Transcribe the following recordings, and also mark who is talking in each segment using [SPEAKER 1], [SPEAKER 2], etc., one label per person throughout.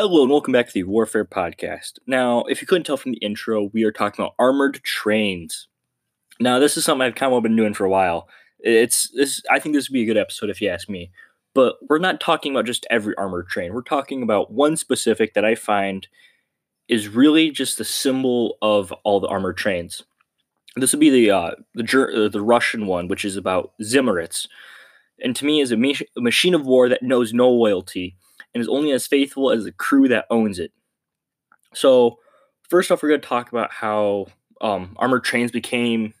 [SPEAKER 1] Hello and welcome back to the Warfare Podcast. Now, if you couldn't tell from the intro, we are talking about armored trains. Now, this is something I've kind of been doing for a while. It's this. I think this would be a good episode if you ask me. But we're not talking about just every armored train. We're talking about one specific that I find is really just the symbol of all the armored trains. This would be the uh, the uh, the Russian one, which is about Zimmernitz, and to me is a, a machine of war that knows no loyalty and is only as faithful as the crew that owns it. So, first off, we're going to talk about how um, armored trains became,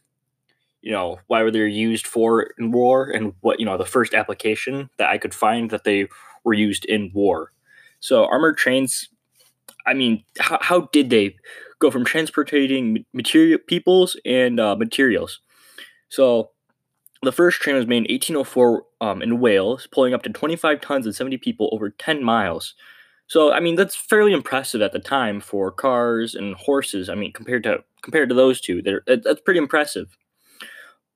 [SPEAKER 1] you know, why were they used for in war, and what you know the first application that I could find that they were used in war. So, armored trains. I mean, how, how did they go from transporting material peoples and uh, materials? So, the first train was made in 1804 um, in Wales, pulling up to 25 tons and 70 people over 10 miles. So, I mean, that's fairly impressive at the time for cars and horses. I mean, compared to compared to those two, that's pretty impressive.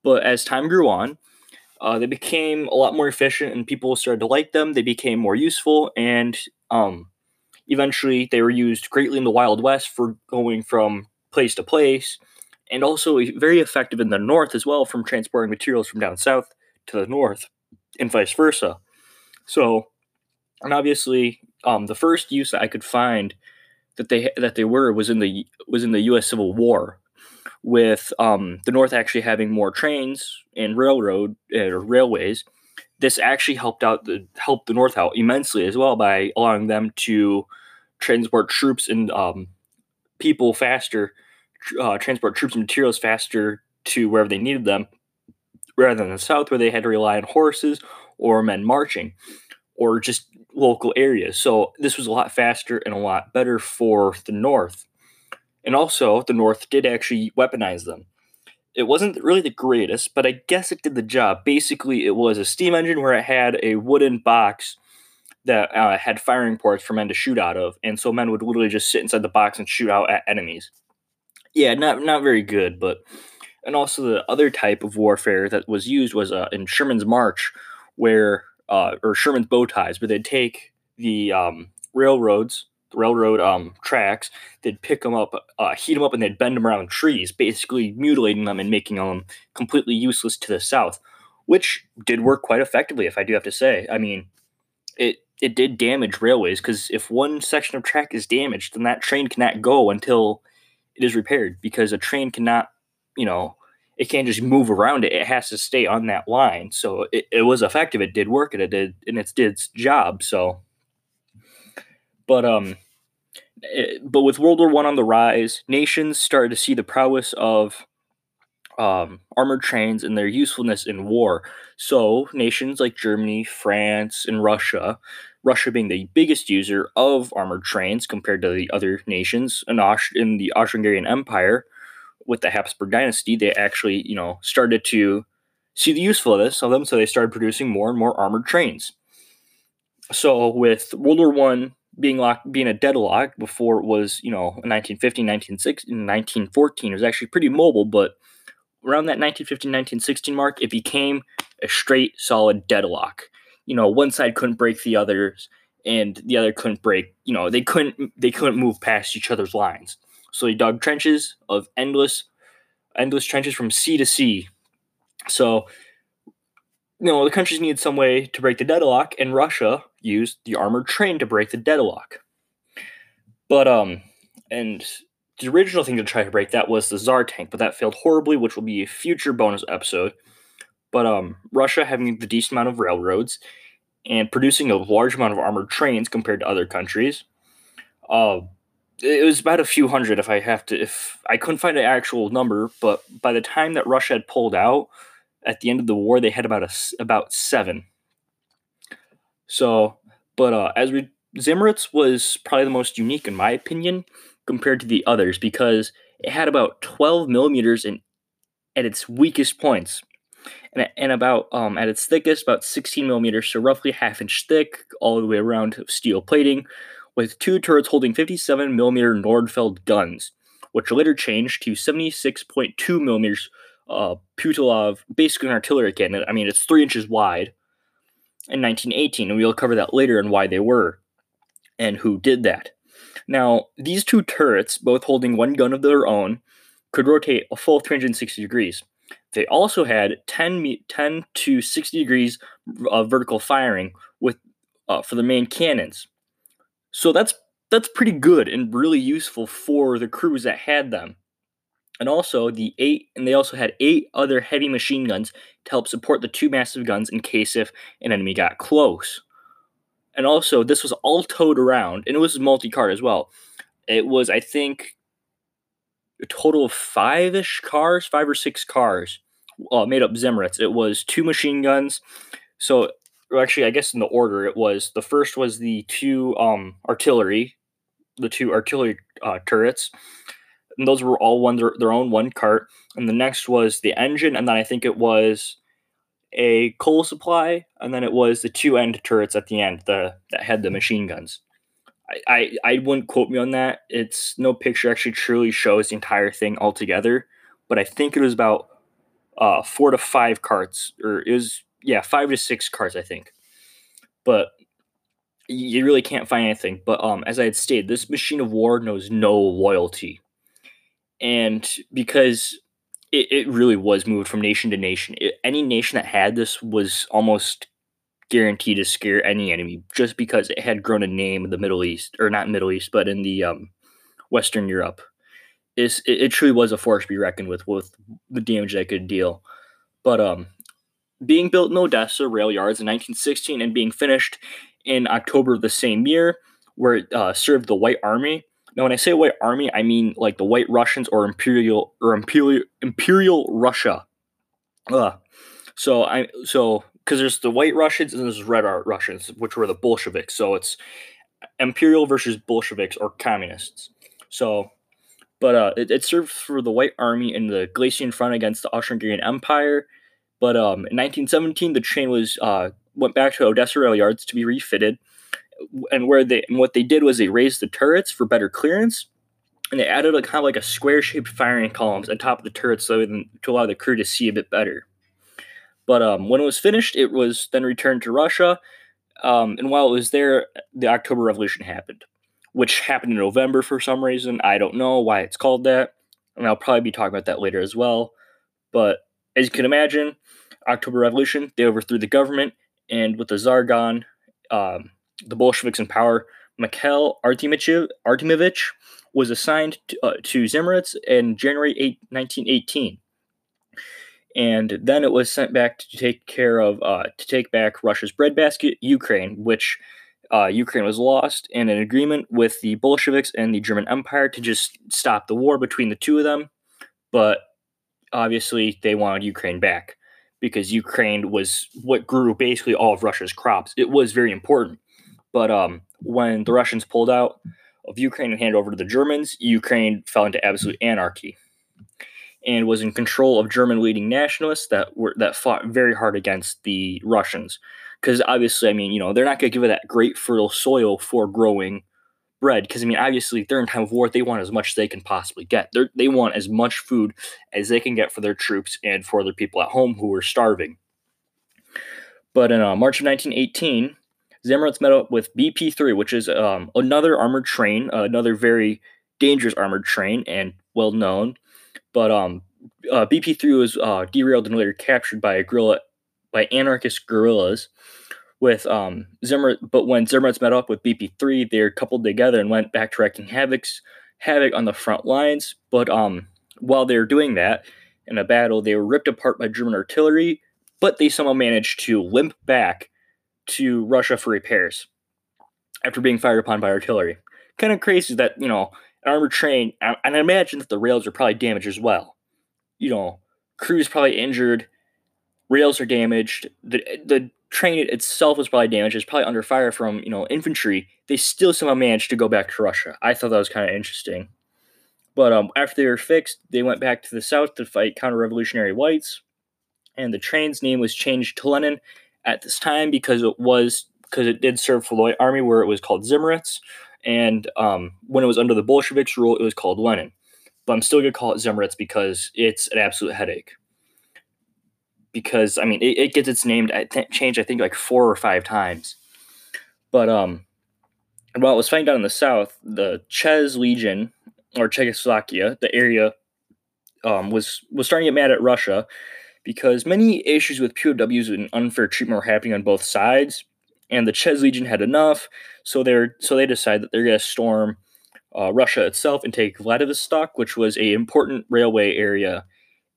[SPEAKER 1] But as time grew on, uh, they became a lot more efficient, and people started to like them. They became more useful, and um, eventually, they were used greatly in the Wild West for going from place to place and also very effective in the north as well from transporting materials from down south to the north and vice versa. So, and obviously, um, the first use that I could find that they that they were was in the was in the U.S. Civil War, with um, the North actually having more trains and railroad uh, railways. This actually helped out the helped the North out immensely as well by allowing them to transport troops and um, people faster uh, transport troops and materials faster to wherever they needed them, rather than the South, where they had to rely on horses or men marching, or just local areas. So this was a lot faster and a lot better for the North. And also, the North did actually weaponize them. It wasn't really the greatest, but I guess it did the job. Basically, it was a steam engine where it had a wooden box that uh, had firing ports for men to shoot out of, and so men would literally just sit inside the box and shoot out at enemies yeah, not not very good, but and also the other type of warfare that was used was uh, in Sherman's March, where uh, or Sherman's bow ties, where they'd take the um, railroads, the railroad um, tracks, they'd pick them up, uh, heat them up, and they'd bend them around trees, basically mutilating them and making them completely useless to the South, which did work quite effectively, if I do have to say. I mean, it it did damage railways because if one section of track is damaged, then that train cannot go until it is repaired because a train cannot, you know, it can't just move around it. It has to stay on that line. So it, it was effective. It did work and it did and it did its job. So but um it, but with World War One on the rise, nations started to see the prowess of um, armored trains and their usefulness in war. So nations like Germany, France, and Russia Russia being the biggest user of armored trains compared to the other nations. In, in the Austro-Hungarian Empire, with the Habsburg dynasty, they actually, you know, started to see the usefulness of them, so they started producing more and more armored trains. So with World War One being locked, being a deadlock before it was, you know, 1915, 1916, 1914, it was actually pretty mobile, but around that 1915, 1916 mark, it became a straight, solid deadlock. You know one side couldn't break the others and the other couldn't break you know they couldn't they couldn't move past each other's lines. So they dug trenches of endless endless trenches from sea to sea. So you know the countries needed some way to break the deadlock and russia used the armored train to break the deadlock. But um and the original thing to try to break that was the Tsar tank, but that failed horribly, which will be a future bonus episode. But um, Russia having the decent amount of railroads and producing a large amount of armored trains compared to other countries, uh, it was about a few hundred. If I have to, if I couldn't find an actual number, but by the time that Russia had pulled out at the end of the war, they had about a about seven. So, but uh, as we Zimmernitz was probably the most unique in my opinion compared to the others because it had about 12 millimeters in at its weakest points and, and about um, at its thickest, about 16 millimeters, so roughly half inch thick, all the way around steel plating, with two turrets holding 57 millimeter Nordfeld guns, which later changed to 76.2 millimeters uh, Putilov, basically an artillery cannon. I mean, it's three inches wide in 1918, and we'll cover that later and why they were. and who did that. Now, these two turrets, both holding one gun of their own, could rotate a full 360 degrees. They also had 10, 10 to 60 degrees of vertical firing with uh, for the main cannons. So that's that's pretty good and really useful for the crews that had them. And also the eight and they also had eight other heavy machine guns to help support the two massive guns in case if an enemy got close. And also this was all towed around and it was multi-cart as well. It was I think a total of five-ish cars, five or six cars uh, made up Zimmerets. It was two machine guns. So actually, I guess in the order it was the first was the two um, artillery, the two artillery uh, turrets. And those were all one their, their own one cart. And the next was the engine, and then I think it was a coal supply, and then it was the two end turrets at the end, the that had the machine guns. I, I, I wouldn't quote me on that. It's no picture actually truly shows the entire thing altogether, but I think it was about uh, four to five carts, or it was yeah five to six carts, I think. But you really can't find anything. But um, as I had stated, this machine of war knows no loyalty, and because it, it really was moved from nation to nation, it, any nation that had this was almost guaranteed to scare any enemy just because it had grown a name in the Middle East, or not Middle East, but in the um, Western Europe it, it truly was a force to be reckoned with with the damage they could deal. But um, being built in Odessa rail yards in 1916 and being finished in October of the same year, where it uh, served the White Army. Now, when I say White Army, I mean like the White Russians or Imperial or Imperial Imperial Russia. Uh, so I so because there's the White Russians and there's Red Art Russians, which were the Bolsheviks. So it's Imperial versus Bolsheviks or communists. So but uh, it, it, served for the White Army in the Galician front against the Austro-Hungarian Empire. But um, in 1917, the train was uh, went back to Odessa rail yards to be refitted, and where they and what they did was they raised the turrets for better clearance, and they added a kind of like a square-shaped firing columns on top of the turrets so to allow the crew to see a bit better. But um, when it was finished, it was then returned to Russia, um, and while it was there, the October Revolution happened which happened in November for some reason. I don't know why it's called that. And I'll probably be talking about that later as well. But as you can imagine, October Revolution, they overthrew the government, and with the Tsar gone, um, the Bolsheviks in power, Mikhail Artemovich was assigned to, uh, to in January 8, 1918. And then it was sent back to take care of, uh, to take back Russia's breadbasket, Ukraine, which uh, Ukraine was lost, and an agreement with the Bolsheviks and the German Empire to just stop the war between the two of them. But obviously, they wanted Ukraine back because Ukraine was what grew basically all of Russia's crops. It was very important. But um, when the Russians pulled out of Ukraine and handed over to the Germans, Ukraine fell into absolute anarchy and was in control of German leading nationalists that were that fought very hard against the Russians because obviously, I mean, you know, they're not going to give it that great fertile soil for growing bread. Because I mean, obviously, they're in time of war; they want as much as they can possibly get. They they want as much food as they can get for their troops and for other people at home who are starving. But in uh, March of 1918, Zimmerets met up with BP-3, which is um, another armored train, uh, another very dangerous armored train and well known. But um, uh, BP-3 was uh, derailed and later captured by a guerrilla by anarchist guerrillas with um, Zimmer. But when Zimmerets met up with BP3, they were coupled together and went back to wreaking havocs, havoc on the front lines. But um, while they were doing that in a battle, they were ripped apart by German artillery, but they somehow managed to limp back to Russia for repairs after being fired upon by artillery. Kind of crazy that, you know, an armored train, and I imagine that the rails are probably damaged as well. You know, crews probably injured, rails are damaged. The the train itself was probably damaged. It's probably under fire from you know infantry. They still somehow managed to go back to Russia. I thought that was kind of interesting. But um, after they were fixed, they went back to the south to fight counter-revolutionary whites, and the train's name was changed to Lenin at this time because it was because it did serve for the Army, where it was called Zimmerets, and um, when it was under the Bolsheviks' rule, it was called Lenin. But I'm still gonna call it Zimmerets because it's an absolute headache because I mean it, it gets its name th- changed I think like four or five times. But um, while it was fighting down in the south, the Chez Legion or Czechoslovakia, the area, um, was was starting to get mad at Russia because many issues with POWs and unfair treatment were happening on both sides, and the Chez Legion had enough, so they're so they decide that they're going to storm uh, Russia itself and take Vladivostok, which was a important railway area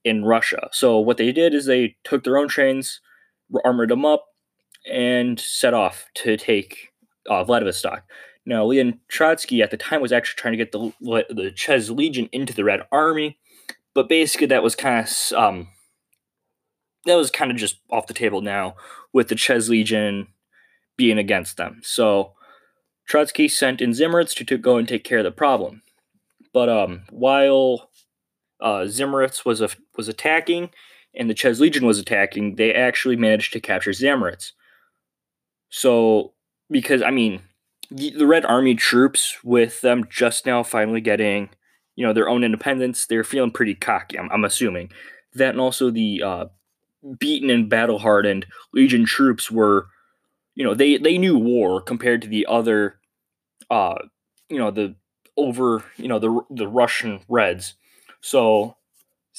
[SPEAKER 1] in Russia. So what they did is they took their own trains, armored them up, and set off to take uh, Vladivostok. Now, Leon Trotsky at the time was actually trying to get the the Chez Legion into the Red Army, but basically that was kind of um, that was kind of just off the table now with the Chez Legion being against them. So Trotsky sent in Zimmerits to, to go and take care of the problem. But um, while uh, Zimmerits was a, was attacking and the Chez Legion was attacking, they actually managed to capture Zimmerits. So because I mean the, the Red Army troops with them just now finally getting, you know, their own independence, they're feeling pretty cocky. I'm, I'm assuming that, and also the uh, beaten and battle hardened Legion troops were, you know, they they knew war compared to the other, uh, you know, the over, you know, the the Russian Reds. So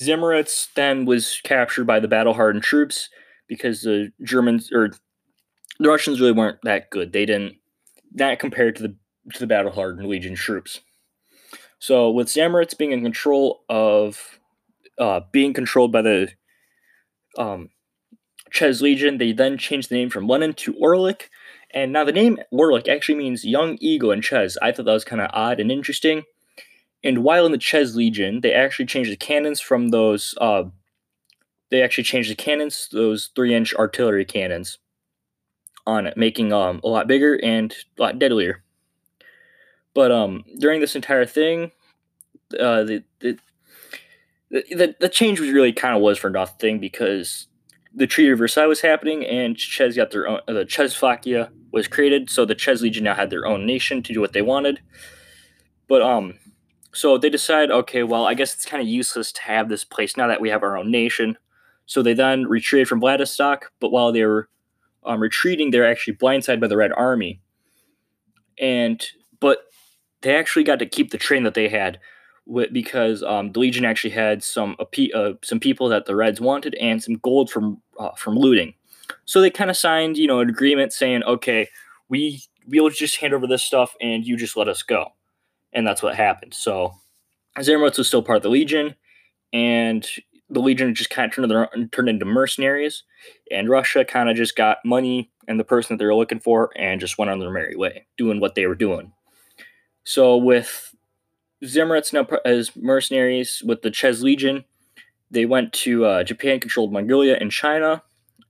[SPEAKER 1] Zimmeritz then was captured by the battle hardened troops because the Germans or the Russians really weren't that good. They didn't not compared to the to the battle hardened Legion troops. So with Zimmeritz being in control of uh, being controlled by the um, Chez Legion, they then changed the name from Lenin to Orlik. And now the name Orlik actually means young eagle in Chez. I thought that was kind of odd and interesting. And while in the Chez Legion, they actually changed the cannons from those. Uh, they actually changed the cannons, those three-inch artillery cannons, on it, making um a lot bigger and a lot deadlier. But um during this entire thing, uh the the the, the change was really kind of was for nothing because the Treaty of Versailles was happening and Chez got their own the Czechoslovakia was created, so the Chez Legion now had their own nation to do what they wanted. But um so they decide, okay, well, I guess it's kind of useless to have this place now that we have our own nation. So they then retreated from Vladivostok, but while they were um, retreating, they're actually blindsided by the Red Army. And but they actually got to keep the train that they had because um, the Legion actually had some uh, some people that the Reds wanted and some gold from uh, from looting. So they kind of signed, you know, an agreement saying, okay, we we'll just hand over this stuff and you just let us go, and that's what happened. So Zermowitz was still part of the Legion, and the Legion just kind of turned, their, turned into mercenaries, and Russia kind of just got money and the person that they were looking for and just went on their merry way, doing what they were doing. So with Zimmerits now as mercenaries with the Chez Legion, they went to uh, Japan-controlled Mongolia and China,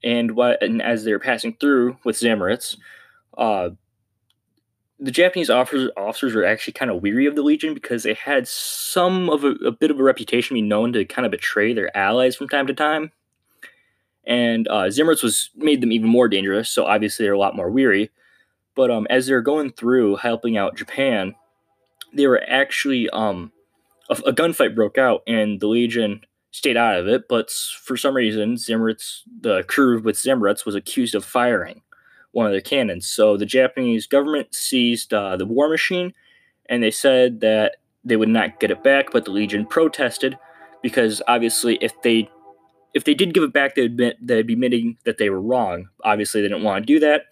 [SPEAKER 1] and what and as they were passing through with Zimmerits, uh, the Japanese officers, officers were actually kind of weary of the Legion because they had some of a, a, bit of a reputation being known to kind of betray their allies from time to time. And uh, was made them even more dangerous, so obviously they're a lot more weary. But um, as they're going through helping out Japan, they were actually um, a, a, gunfight broke out, and the Legion stayed out of it. But for some reason, Zimmerits, the crew with Zimmerits, was accused of firing one of their cannons. So the Japanese government seized uh, the war machine, and they said that they would not get it back. But the Legion protested because obviously, if they if they did give it back, they'd, admit, they'd be admitting that they were wrong. Obviously, they didn't want to do that.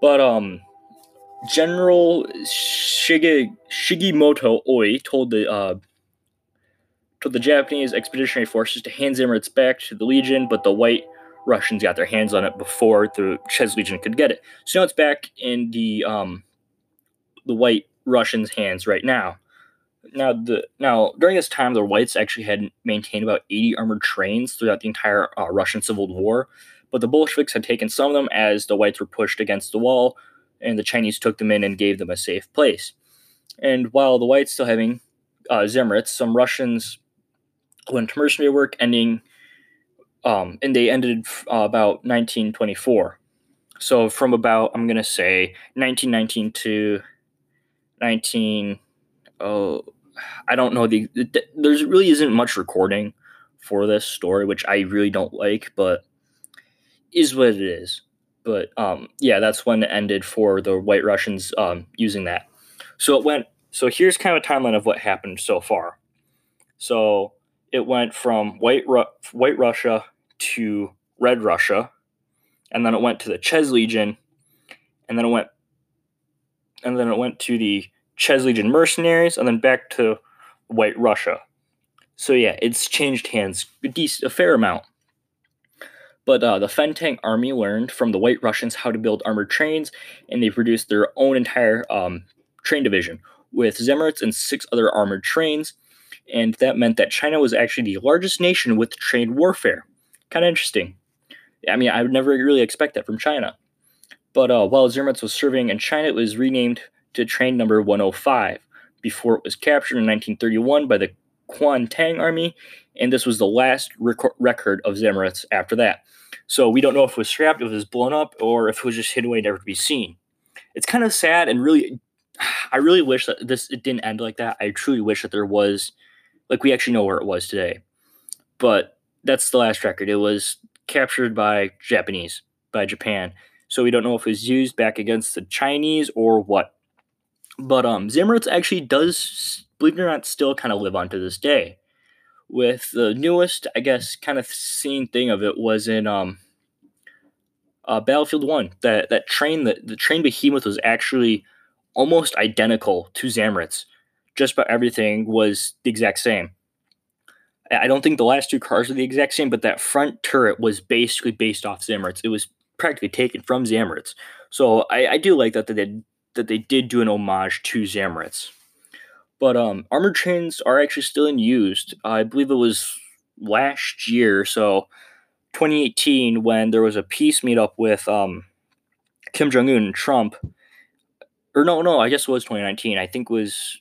[SPEAKER 1] But um, General Shige, Shigemoto Oi told the uh, told the Japanese expeditionary forces to hand Zimmerits back to the Legion, but the white Russians got their hands on it before the Chez Legion could get it. So now it's back in the um, the white Russians' hands right now. Now the now during this time, the whites actually had maintained about 80 armored trains throughout the entire uh, Russian Civil War, but the Bolsheviks had taken some of them as the whites were pushed against the wall, and the Chinese took them in and gave them a safe place. And while the whites still having uh, Zimmerits, some Russians went to mercenary work, ending um, and they ended uh, about 1924. So from about I'm gonna say 1919 to 19 oh I don't know the there's really isn't much recording for this story, which I really don't like, but is what it is. But um, yeah, that's when it ended for the White Russians um, using that. So it went. So here's kind of a timeline of what happened so far. So it went from White Ru- White Russia to Red Russia, and then it went to the Chez Legion, and then it went, and then it went to the Chez Legion mercenaries, and then back to White Russia. So yeah, it's changed hands a, a fair amount. But uh, the Fengtian army learned from the White Russians how to build armored trains, and they produced their own entire um, train division with Zemrets and six other armored trains. And that meant that China was actually the largest nation with trained warfare. Kind of interesting. I mean, I would never really expect that from China. But uh, while Zemrets was serving in China, it was renamed to Train Number 105 before it was captured in 1931 by the Kuomintang Army, and this was the last rec- record of Zemrets after that. So we don't know if it was scrapped, if it was blown up, or if it was just hidden away, never to be seen. It's kind of sad, and really, I really wish that this it didn't end like that. I truly wish that there was, like, we actually know where it was today. But that's the last record. It was captured by Japanese, by Japan. So we don't know if it was used back against the Chinese or what. But um, Zemrets actually does, believe it or not, still kind of live on to this day. With the newest, I guess, kind of seen thing of it was in um, uh, Battlefield One. That that train, that the train behemoth was actually almost identical to Zamrets. Just about everything was the exact same. I don't think the last two cars are the exact same, but that front turret was basically based off Zamrets. It was practically taken from Zamrets. So I, I do like that that they did that they did do an homage to Zamrets. But um, armored trains are actually still in use. I believe it was last year, so 2018, when there was a peace meetup with um, Kim Jong Un and Trump. Or no, no, I guess it was 2019. I think it was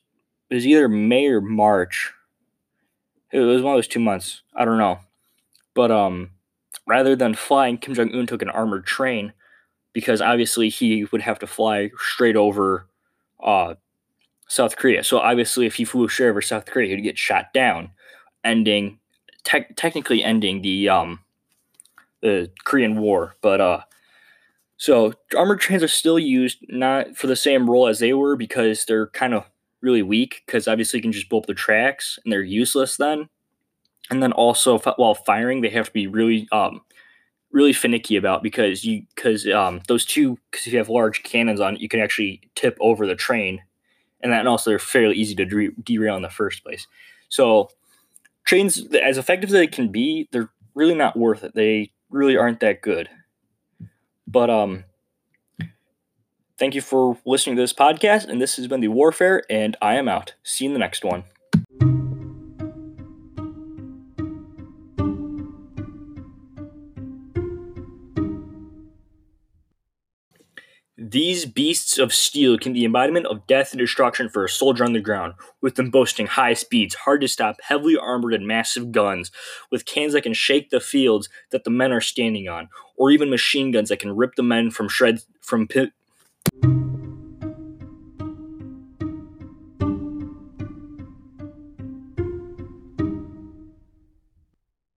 [SPEAKER 1] it was either May or March. It was one of those two months. I don't know, but um, rather than flying, Kim Jong Un took an armored train because obviously he would have to fly straight over uh, South Korea. So obviously, if he flew straight over South Korea, he'd get shot down, ending te- technically ending the um, the Korean War. But uh, so armored trains are still used not for the same role as they were because they're kind of really weak because obviously you can just blow up the tracks and they're useless then. And then also while firing, they have to be really um, really finicky about because you because um, those two because if you have large cannons on you can actually tip over the train, and then also they're fairly easy to de- derail in the first place. So trains, as effective as they can be, they're really not worth it. They really aren't that good. But um, thank you for listening to this podcast, and this has been the Warfare, and I am out. See you in the next one. These beasts of steel can be the embodiment of death and destruction for a soldier on the ground, with them boasting high speeds, hard to stop, heavily armored, and massive guns, with cans that can shake the fields that the men are standing on, or even machine guns that can rip the men from shreds from